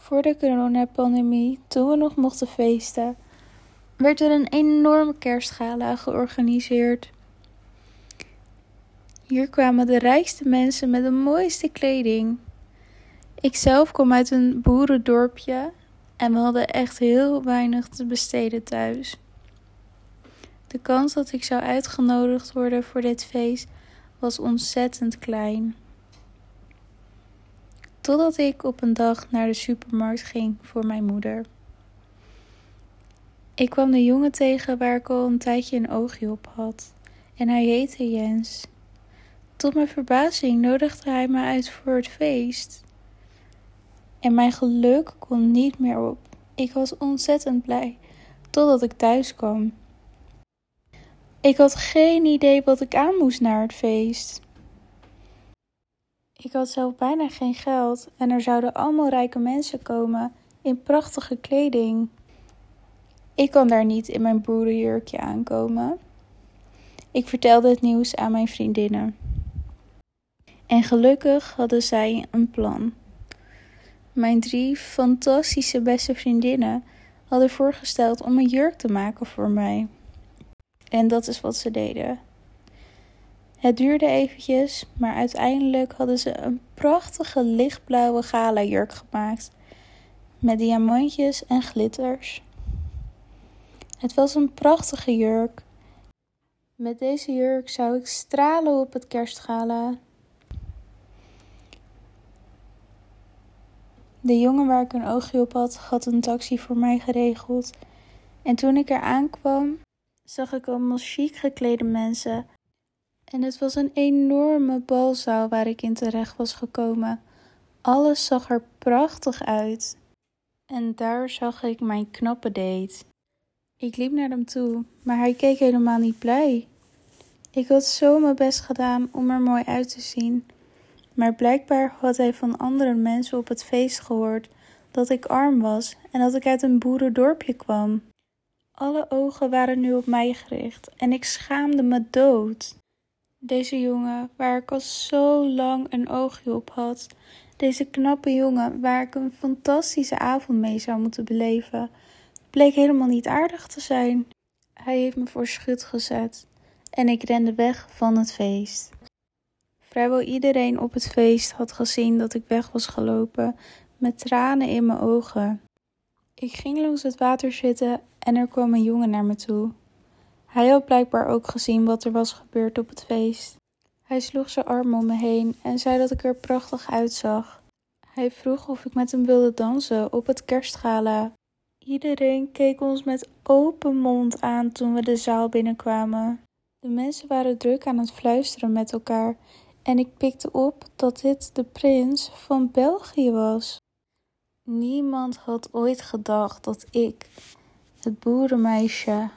Voor de coronapandemie, toen we nog mochten feesten, werd er een enorme kerstgala georganiseerd. Hier kwamen de rijkste mensen met de mooiste kleding. Ik zelf kom uit een boerendorpje en we hadden echt heel weinig te besteden thuis. De kans dat ik zou uitgenodigd worden voor dit feest was ontzettend klein. Totdat ik op een dag naar de supermarkt ging voor mijn moeder. Ik kwam de jongen tegen waar ik al een tijdje een oogje op had. En hij heette Jens. Tot mijn verbazing nodigde hij me uit voor het feest. En mijn geluk kon niet meer op. Ik was ontzettend blij totdat ik thuis kwam. Ik had geen idee wat ik aan moest naar het feest. Ik had zelf bijna geen geld en er zouden allemaal rijke mensen komen in prachtige kleding. Ik kon daar niet in mijn boerenjurkje aankomen. Ik vertelde het nieuws aan mijn vriendinnen. En gelukkig hadden zij een plan. Mijn drie fantastische beste vriendinnen hadden voorgesteld om een jurk te maken voor mij. En dat is wat ze deden. Het duurde eventjes, maar uiteindelijk hadden ze een prachtige lichtblauwe gala jurk gemaakt. Met diamantjes en glitters. Het was een prachtige jurk. Met deze jurk zou ik stralen op het kerstgala. De jongen waar ik een oogje op had, had een taxi voor mij geregeld. En toen ik er aankwam, zag ik allemaal chic geklede mensen. En het was een enorme balzaal waar ik in terecht was gekomen. Alles zag er prachtig uit. En daar zag ik mijn knappe date. Ik liep naar hem toe, maar hij keek helemaal niet blij. Ik had zo mijn best gedaan om er mooi uit te zien. Maar blijkbaar had hij van andere mensen op het feest gehoord dat ik arm was en dat ik uit een boerendorpje kwam. Alle ogen waren nu op mij gericht en ik schaamde me dood. Deze jongen, waar ik al zo lang een oogje op had, deze knappe jongen, waar ik een fantastische avond mee zou moeten beleven, bleek helemaal niet aardig te zijn. Hij heeft me voor schut gezet en ik rende weg van het feest. Vrijwel iedereen op het feest had gezien dat ik weg was gelopen, met tranen in mijn ogen. Ik ging langs het water zitten en er kwam een jongen naar me toe. Hij had blijkbaar ook gezien wat er was gebeurd op het feest. Hij sloeg zijn arm om me heen en zei dat ik er prachtig uitzag. Hij vroeg of ik met hem wilde dansen op het kerstgala. Iedereen keek ons met open mond aan toen we de zaal binnenkwamen. De mensen waren druk aan het fluisteren met elkaar en ik pikte op dat dit de prins van België was. Niemand had ooit gedacht dat ik, het boerenmeisje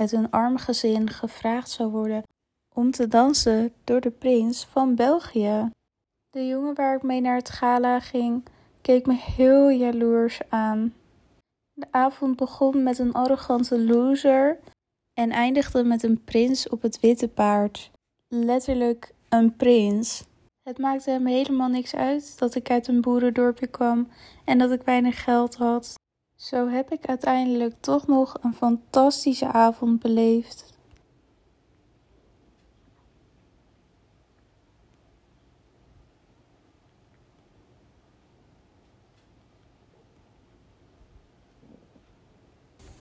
uit een arm gezin, gevraagd zou worden om te dansen door de prins van België. De jongen waar ik mee naar het gala ging, keek me heel jaloers aan. De avond begon met een arrogante loser en eindigde met een prins op het witte paard. Letterlijk een prins. Het maakte hem helemaal niks uit dat ik uit een boerendorpje kwam en dat ik weinig geld had. Zo heb ik uiteindelijk toch nog een fantastische avond beleefd.